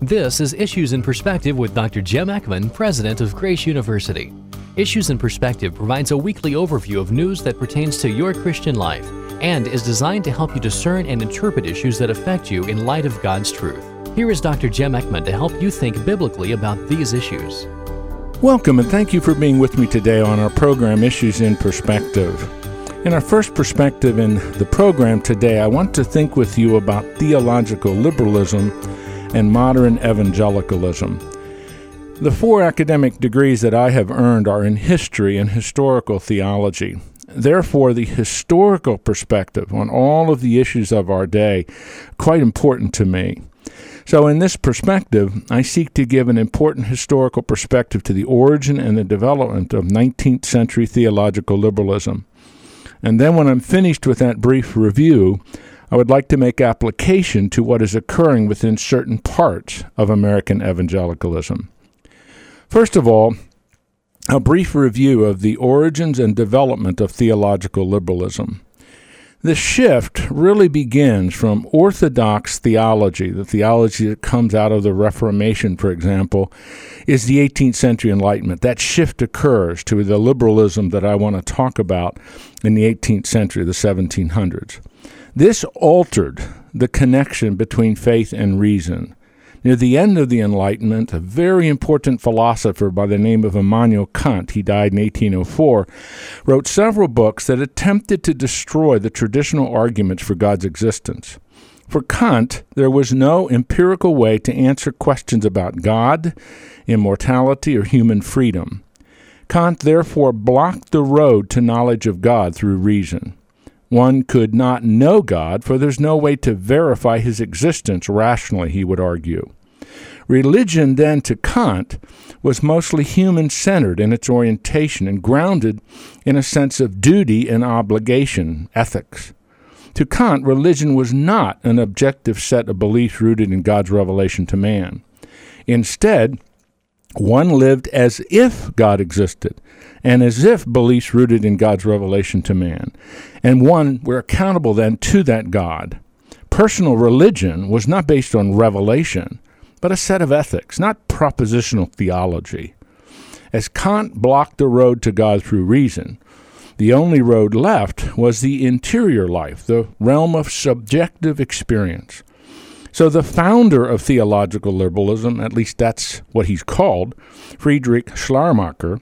This is Issues in Perspective with Dr. Jim Eckman, President of Grace University. Issues in Perspective provides a weekly overview of news that pertains to your Christian life and is designed to help you discern and interpret issues that affect you in light of God's truth. Here is Dr. Jim Eckman to help you think biblically about these issues. Welcome and thank you for being with me today on our program Issues in Perspective. In our first perspective in the program today, I want to think with you about theological liberalism and modern evangelicalism. The four academic degrees that I have earned are in history and historical theology. Therefore, the historical perspective on all of the issues of our day quite important to me. So, in this perspective, I seek to give an important historical perspective to the origin and the development of 19th century theological liberalism. And then, when I'm finished with that brief review, I would like to make application to what is occurring within certain parts of American evangelicalism. First of all, a brief review of the origins and development of theological liberalism. The shift really begins from Orthodox theology, the theology that comes out of the Reformation, for example, is the 18th century Enlightenment. That shift occurs to the liberalism that I want to talk about in the 18th century, the 1700s. This altered the connection between faith and reason. Near the end of the Enlightenment, a very important philosopher by the name of Immanuel Kant, he died in 1804, wrote several books that attempted to destroy the traditional arguments for God's existence. For Kant, there was no empirical way to answer questions about God, immortality, or human freedom. Kant therefore blocked the road to knowledge of God through reason. One could not know God, for there's no way to verify his existence rationally, he would argue. Religion, then, to Kant, was mostly human centered in its orientation and grounded in a sense of duty and obligation, ethics. To Kant, religion was not an objective set of beliefs rooted in God's revelation to man. Instead, one lived as if God existed and as if beliefs rooted in God's revelation to man. And one, we're accountable then to that God. Personal religion was not based on revelation, but a set of ethics, not propositional theology. As Kant blocked the road to God through reason, the only road left was the interior life, the realm of subjective experience. So the founder of theological liberalism, at least that's what he's called, Friedrich Schleiermacher,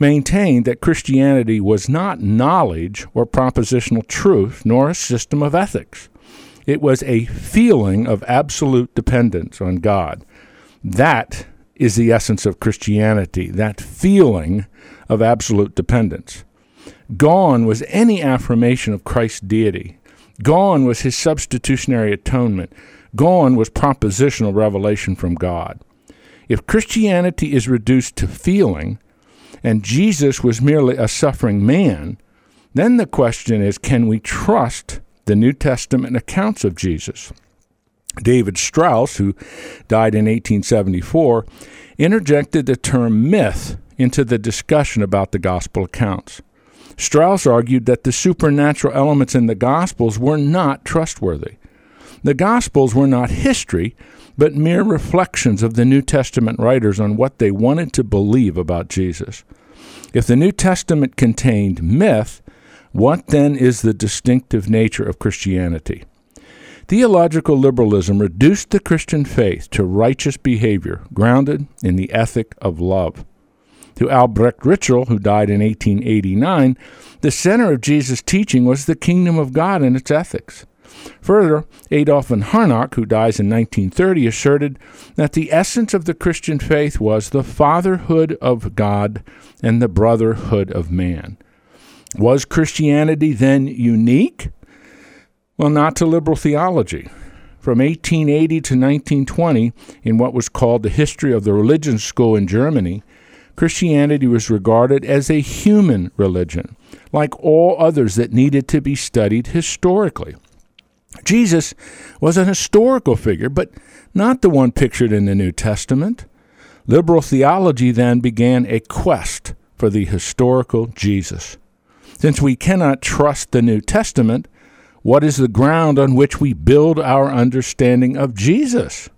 maintained that Christianity was not knowledge or propositional truth, nor a system of ethics. It was a feeling of absolute dependence on God. That is the essence of Christianity, that feeling of absolute dependence. Gone was any affirmation of Christ's deity. Gone was his substitutionary atonement. Gone was propositional revelation from God. If Christianity is reduced to feeling, and Jesus was merely a suffering man, then the question is can we trust the New Testament accounts of Jesus? David Strauss, who died in 1874, interjected the term myth into the discussion about the gospel accounts. Strauss argued that the supernatural elements in the Gospels were not trustworthy. The Gospels were not history, but mere reflections of the New Testament writers on what they wanted to believe about Jesus. If the New Testament contained myth, what then is the distinctive nature of Christianity? Theological liberalism reduced the Christian faith to righteous behavior grounded in the ethic of love. To Albrecht Ritschl, who died in 1889, the center of Jesus' teaching was the kingdom of God and its ethics. Further, Adolf von Harnack, who dies in 1930, asserted that the essence of the Christian faith was the fatherhood of God and the brotherhood of man. Was Christianity then unique? Well, not to liberal theology. From 1880 to 1920, in what was called the history of the religion school in Germany, Christianity was regarded as a human religion, like all others that needed to be studied historically. Jesus was an historical figure, but not the one pictured in the New Testament. Liberal theology then began a quest for the historical Jesus. Since we cannot trust the New Testament, what is the ground on which we build our understanding of Jesus?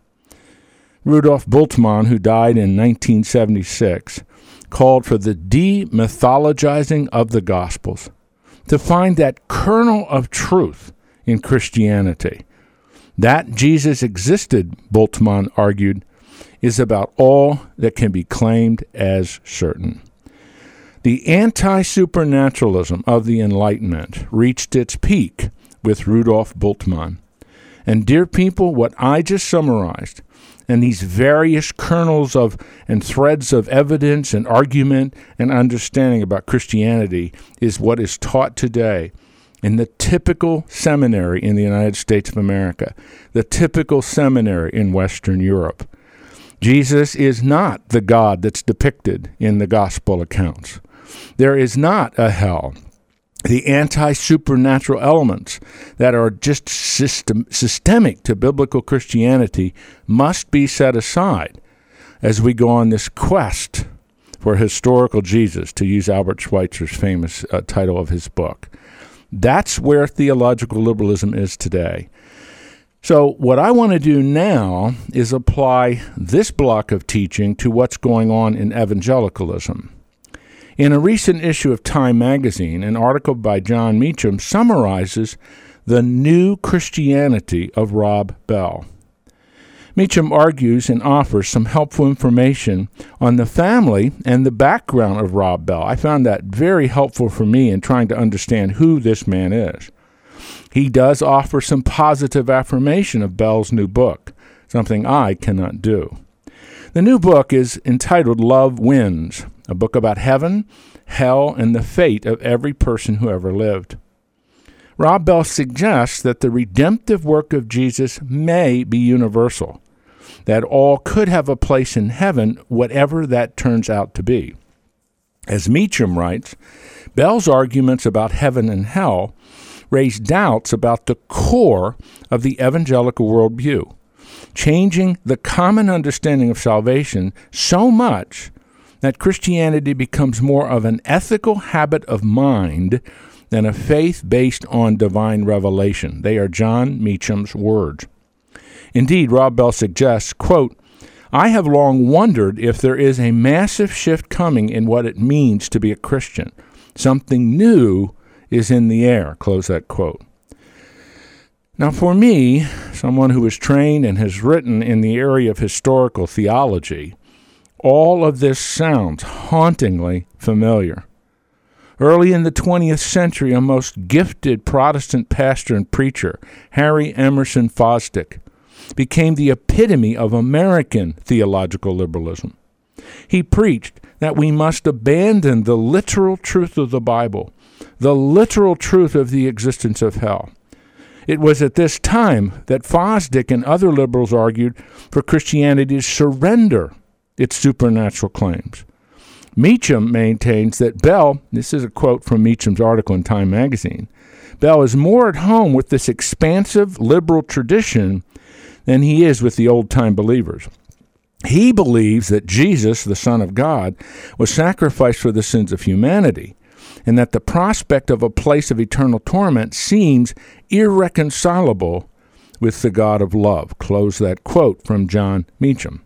Rudolf Bultmann, who died in 1976, called for the demythologizing of the Gospels to find that kernel of truth in Christianity. That Jesus existed, Bultmann argued, is about all that can be claimed as certain. The anti supernaturalism of the Enlightenment reached its peak with Rudolf Bultmann. And, dear people, what I just summarized and these various kernels of and threads of evidence and argument and understanding about Christianity is what is taught today in the typical seminary in the United States of America, the typical seminary in Western Europe. Jesus is not the God that's depicted in the gospel accounts. There is not a hell. The anti supernatural elements that are just system, systemic to biblical Christianity must be set aside as we go on this quest for historical Jesus, to use Albert Schweitzer's famous uh, title of his book. That's where theological liberalism is today. So, what I want to do now is apply this block of teaching to what's going on in evangelicalism. In a recent issue of Time magazine, an article by Jon Meacham summarizes the new Christianity of Rob Bell. Meacham argues and offers some helpful information on the family and the background of Rob Bell. I found that very helpful for me in trying to understand who this man is. He does offer some positive affirmation of Bell's new book, something I cannot do. The new book is entitled Love Wins, a book about heaven, hell, and the fate of every person who ever lived. Rob Bell suggests that the redemptive work of Jesus may be universal, that all could have a place in heaven, whatever that turns out to be. As Meacham writes, Bell's arguments about heaven and hell raise doubts about the core of the evangelical worldview, changing the common understanding of salvation so much that Christianity becomes more of an ethical habit of mind than a faith based on divine revelation. They are Jon Meacham's words. Indeed, Rob Bell suggests, quote, I have long wondered if there is a massive shift coming in what it means to be a Christian. Something new is in the air, close that quote. Now, for me, someone who is trained and has written in the area of historical theology, all of this sounds hauntingly familiar. Early in the 20th century, a most gifted Protestant pastor and preacher, Harry Emerson Fosdick, became the epitome of American theological liberalism. He preached that we must abandon the literal truth of the Bible, the literal truth of the existence of hell. It was at this time that Fosdick and other liberals argued for Christianity to surrender its supernatural claims. Meacham maintains that Bell, this is a quote from Meacham's article in Time magazine, Bell is more at home with this expansive liberal tradition than he is with the old time believers. He believes that Jesus, the Son of God, was sacrificed for the sins of humanity, and that the prospect of a place of eternal torment seems irreconcilable with the God of love. Close that quote from Jon Meacham.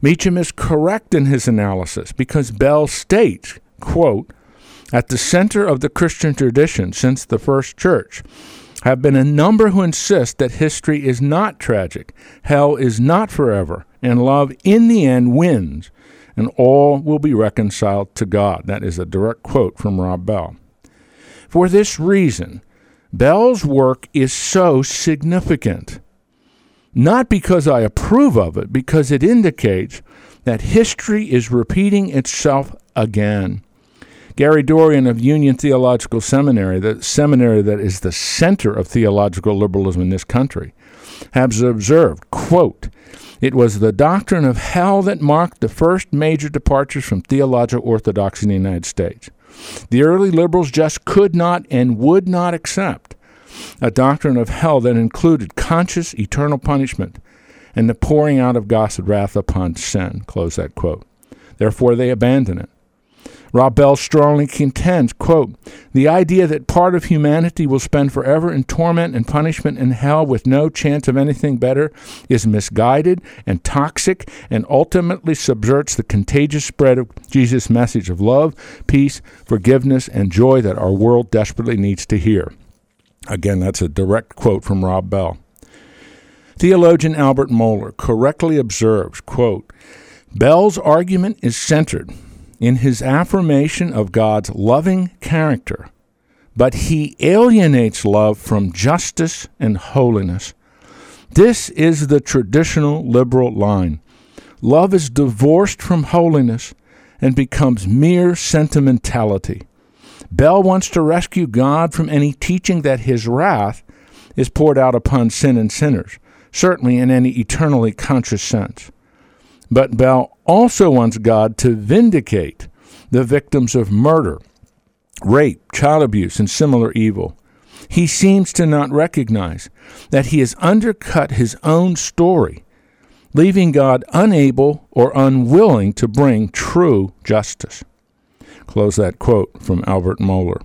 Meacham is correct in his analysis because Bell states, quote, at the center of the Christian tradition since the first church have been a number who insist that history is not tragic, hell is not forever, and love in the end wins, and all will be reconciled to God. That is a direct quote from Rob Bell. For this reason, Bell's work is so significant not because I approve of it, because it indicates that history is repeating itself again. Gary Dorrien of Union Theological Seminary, the seminary that is the center of theological liberalism in this country, has observed, quote, it was the doctrine of hell that marked the first major departures from theological orthodoxy in the United States. The early liberals just could not and would not accept a doctrine of hell that included conscious eternal punishment and the pouring out of God's wrath upon sin. Close that quote. Therefore, they abandoned it. Rob Bell strongly contends, quote, the idea that part of humanity will spend forever in torment and punishment in hell with no chance of anything better is misguided and toxic and ultimately subverts the contagious spread of Jesus' message of love, peace, forgiveness, and joy that our world desperately needs to hear. Again, that's a direct quote from Rob Bell. Theologian Albert Mohler correctly observes, quote, Bell's argument is centered in his affirmation of God's loving character, but he alienates love from justice and holiness. This is the traditional liberal line. Love is divorced from holiness and becomes mere sentimentality. Bell wants to rescue God from any teaching that his wrath is poured out upon sin and sinners, certainly in any eternally conscious sense. But Bell also wants God to vindicate the victims of murder, rape, child abuse, and similar evil. He seems to not recognize that he has undercut his own story, leaving God unable or unwilling to bring true justice. Close that quote from Albert Mohler.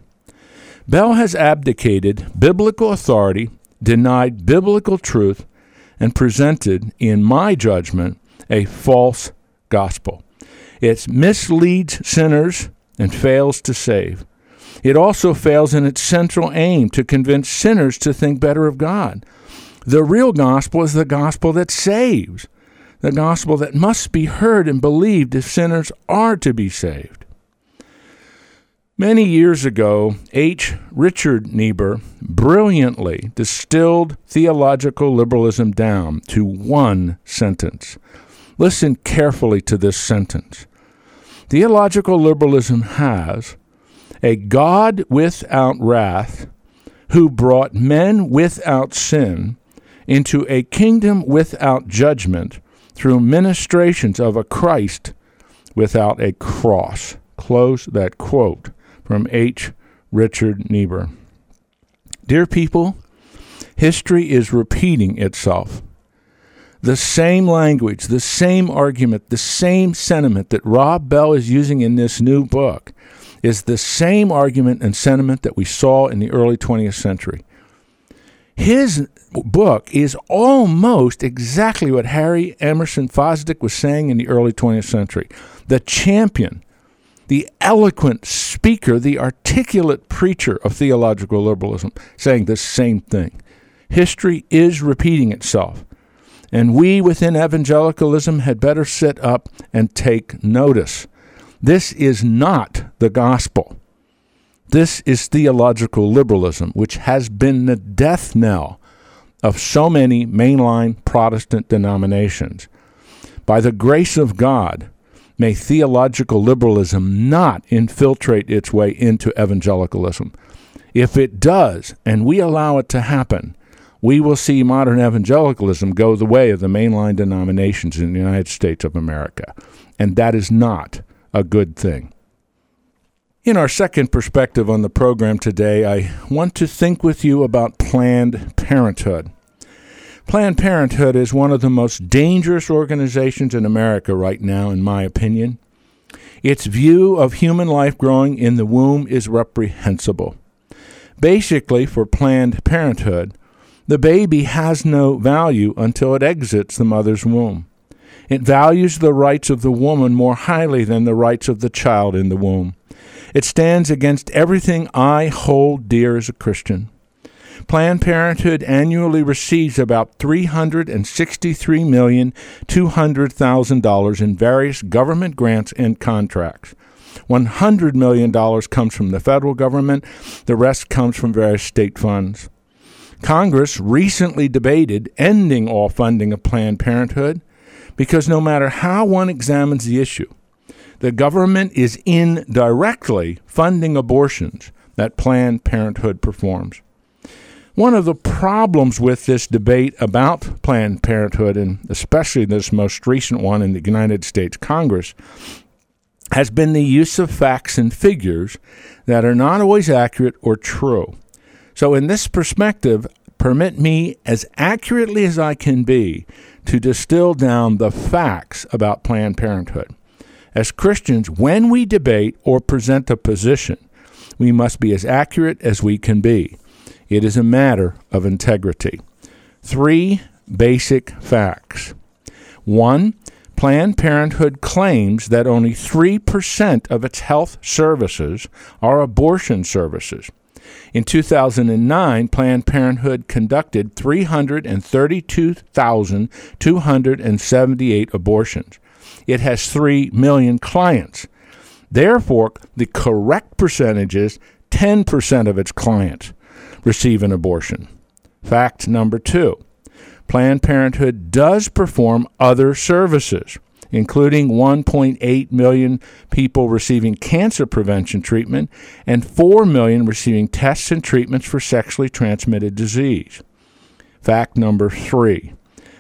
Bell has abdicated biblical authority, denied biblical truth, and presented, in my judgment, a false gospel. It misleads sinners and fails to save. It also fails in its central aim to convince sinners to think better of God. The real gospel is the gospel that saves, the gospel that must be heard and believed if sinners are to be saved. Many years ago, H. Richard Niebuhr brilliantly distilled theological liberalism down to one sentence Listen carefully to this sentence. Theological liberalism has a God without wrath who brought men without sin into a kingdom without judgment through ministrations of a Christ without a cross. Close that quote from H. Richard Niebuhr. Dear people, history is repeating itself the same language, the same argument, the same sentiment that Rob Bell is using in this new book is the same argument and sentiment that we saw in the early 20th century. His book is almost exactly what Harry Emerson Fosdick was saying in the early 20th century. The champion, the eloquent speaker, the articulate preacher of theological liberalism, saying the same thing. History is repeating itself. And we within evangelicalism had better sit up and take notice. This is not the gospel. This is theological liberalism, which has been the death knell of so many mainline Protestant denominations. By the grace of God, may theological liberalism not infiltrate its way into evangelicalism. If it does, and we allow it to happen, we will see modern evangelicalism go the way of the mainline denominations in the United States of America. And that is not a good thing. In our second perspective on the program today, I want to think with you about Planned Parenthood. Planned Parenthood is one of the most dangerous organizations in America right now, in my opinion. Its view of human life growing in the womb is reprehensible. Basically, for Planned Parenthood, the baby has no value until it exits the mother's womb. It values the rights of the woman more highly than the rights of the child in the womb. It stands against everything I hold dear as a Christian. Planned Parenthood annually receives about $363,200,000 in various government grants and contracts. $100 million comes from the federal government, the rest comes from various state funds. Congress recently debated ending all funding of Planned Parenthood because no matter how one examines the issue, the government is indirectly funding abortions that Planned Parenthood performs. One of the problems with this debate about Planned Parenthood, and especially this most recent one in the United States Congress, has been the use of facts and figures that are not always accurate or true. So, in this perspective, permit me, as accurately as I can be, to distill down the facts about Planned Parenthood. As Christians, when we debate or present a position, we must be as accurate as we can be. It is a matter of integrity. Three basic facts. One, Planned Parenthood claims that only 3% of its health services are abortion services. In 2009, Planned Parenthood conducted 332,278 abortions. It has 3 million clients. Therefore, the correct percentage is 10% of its clients receive an abortion. Fact number two Planned Parenthood does perform other services, including 1.8 million people receiving cancer prevention treatment and 4 million receiving tests and treatments for sexually transmitted disease. Fact number three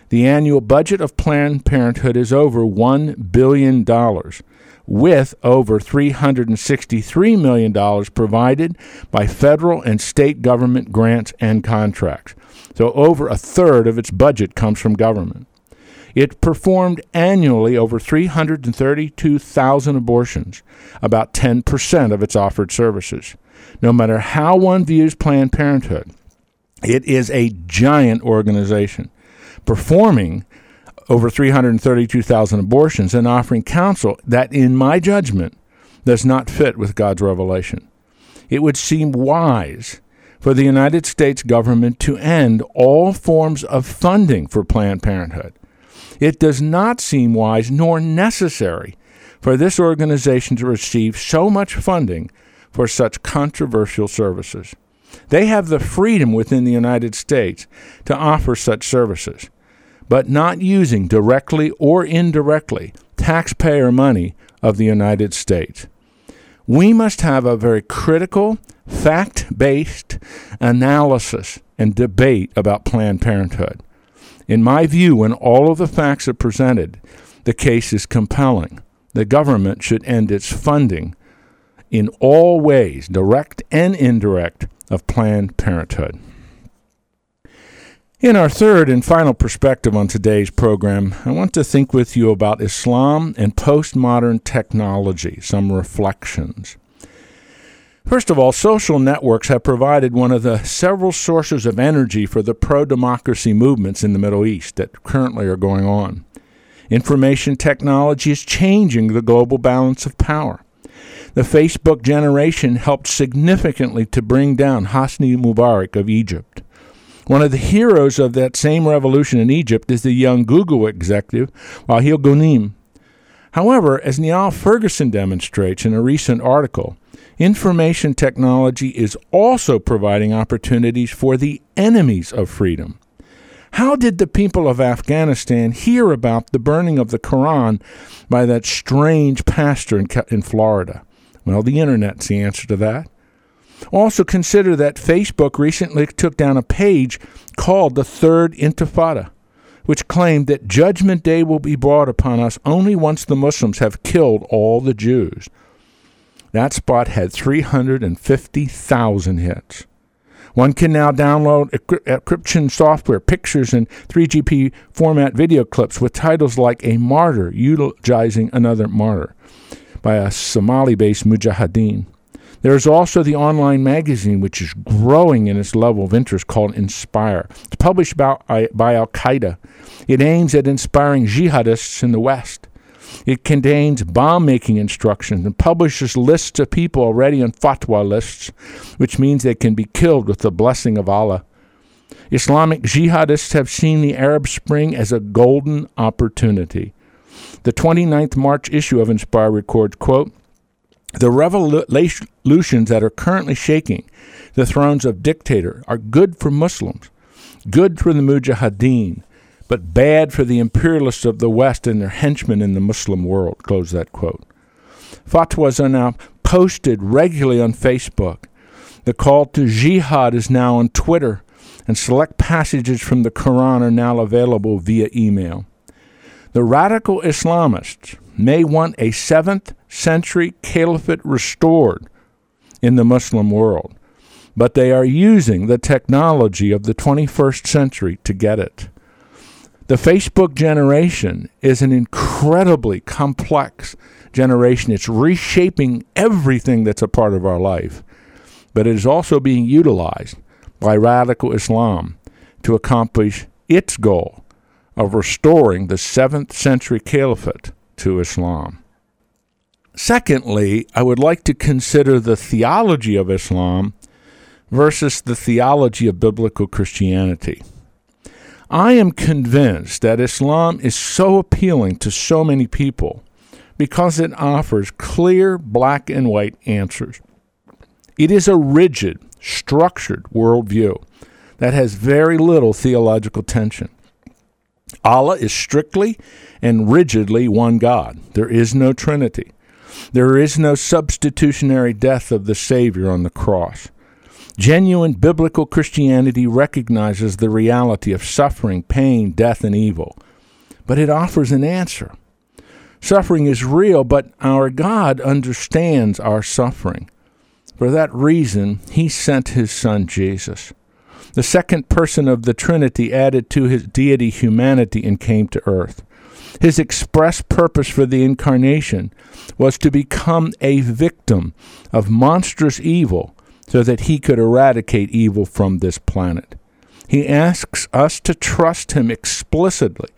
the annual budget of Planned Parenthood is over $1 billion, with over $363 million provided by federal and state government grants and contracts. So, over a third of its budget comes from government. It performed annually over 332,000 abortions, about 10% of its offered services. No matter how one views Planned Parenthood, it is a giant organization performing over 332,000 abortions and offering counsel that, in my judgment, does not fit with God's revelation. It would seem wise for the United States government to end all forms of funding for Planned Parenthood. It does not seem wise nor necessary for this organization to receive so much funding for such controversial services. They have the freedom within the United States to offer such services but not using directly or indirectly taxpayer money of the United States. We must have a very critical, fact based analysis and debate about Planned Parenthood. In my view, when all of the facts are presented, the case is compelling. The government should end its funding in all ways, direct and indirect, of Planned Parenthood. In our third and final perspective on today's program, I want to think with you about Islam and postmodern technology, some reflections. First of all, social networks have provided one of the several sources of energy for the pro democracy movements in the Middle East that currently are going on. Information technology is changing the global balance of power. The Facebook generation helped significantly to bring down Hosni Mubarak of Egypt. One of the heroes of that same revolution in Egypt is the young Google executive, Wael Ghonim. However, as Niall Ferguson demonstrates in a recent article, information technology is also providing opportunities for the enemies of freedom. How did the people of Afghanistan hear about the burning of the Quran by that strange pastor in, in Florida? Well, the internet's the answer to that. Also, consider that Facebook recently took down a page called the Third Intifada, which claimed that Judgment Day will be brought upon us only once the Muslims have killed all the Jews. That spot had 350,000 hits. One can now download encryption software, pictures, and 3GP format video clips with titles like A Martyr Eulogizing Another Martyr by a Somali based Mujahideen. There is also the online magazine, which is growing in its level of interest, called Inspire. It's published by, by Al Qaeda. It aims at inspiring jihadists in the West. It contains bomb making instructions and publishes lists of people already on fatwa lists, which means they can be killed with the blessing of Allah. Islamic jihadists have seen the Arab Spring as a golden opportunity. The 29th March issue of Inspire records, quote, the revolutions that are currently shaking the thrones of dictator are good for Muslims, good for the Mujahideen, but bad for the imperialists of the West and their henchmen in the Muslim world. Close that quote. Fatwas are now posted regularly on Facebook. The call to jihad is now on Twitter, and select passages from the Quran are now available via email. The radical Islamists may want a seventh century caliphate restored in the Muslim world, but they are using the technology of the 21st century to get it. The Facebook generation is an incredibly complex generation. It's reshaping everything that's a part of our life, but it is also being utilized by radical Islam to accomplish its goal of restoring the 7th century caliphate to Islam. Secondly, I would like to consider the theology of Islam versus the theology of biblical Christianity. I am convinced that Islam is so appealing to so many people because it offers clear black and white answers. It is a rigid, structured worldview that has very little theological tension. Allah is strictly and rigidly one God. There is no Trinity. There is no substitutionary death of the Savior on the cross. Genuine biblical Christianity recognizes the reality of suffering, pain, death, and evil, but it offers an answer. Suffering is real, but our God understands our suffering. For that reason, He sent His Son Jesus. The second person of the Trinity added to His deity humanity and came to earth. His express purpose for the incarnation was to become a victim of monstrous evil so that he could eradicate evil from this planet. He asks us to trust him explicitly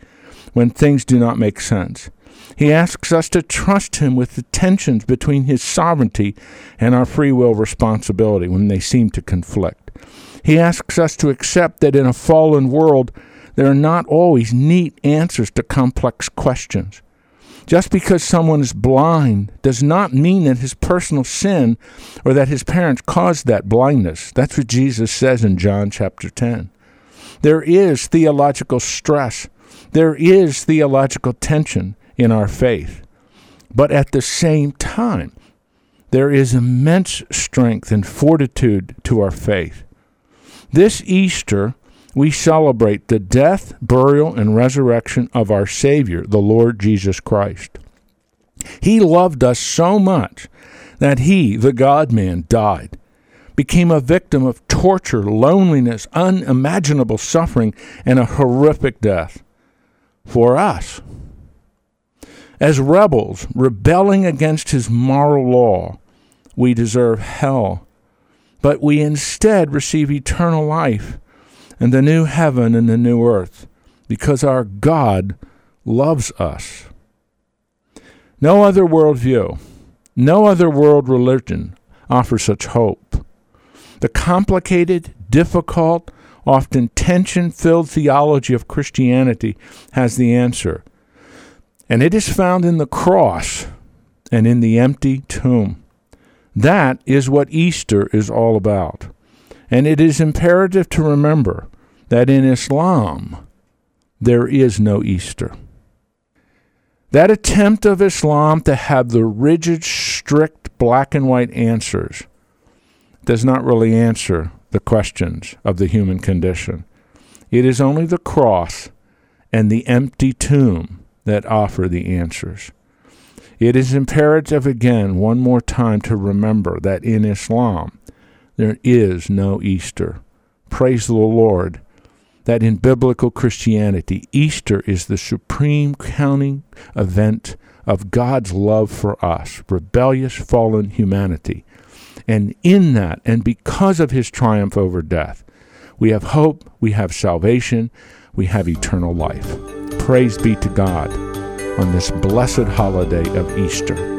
when things do not make sense. He asks us to trust him with the tensions between his sovereignty and our free will responsibility when they seem to conflict. He asks us to accept that in a fallen world, there are not always neat answers to complex questions. Just because someone is blind does not mean that his personal sin or that his parents caused that blindness. That's what Jesus says in John chapter 10. There is theological stress, there is theological tension in our faith. But at the same time, there is immense strength and fortitude to our faith. This Easter, we celebrate the death, burial, and resurrection of our Savior, the Lord Jesus Christ. He loved us so much that He, the God man, died, became a victim of torture, loneliness, unimaginable suffering, and a horrific death for us. As rebels, rebelling against His moral law, we deserve hell, but we instead receive eternal life and the new heaven and the new earth because our God loves us. No other worldview, no other world religion offers such hope. The complicated, difficult, often tension filled theology of Christianity has the answer. And it is found in the cross and in the empty tomb. That is what Easter is all about. And it is imperative to remember that in Islam there is no Easter. That attempt of Islam to have the rigid, strict, black and white answers does not really answer the questions of the human condition. It is only the cross and the empty tomb that offer the answers. It is imperative again, one more time, to remember that in Islam there is no Easter. Praise the Lord that in biblical Christianity, Easter is the supreme crowning event of God's love for us, rebellious, fallen humanity. And in that, and because of his triumph over death, we have hope, we have salvation, we have eternal life. Praise be to God on this blessed holiday of Easter.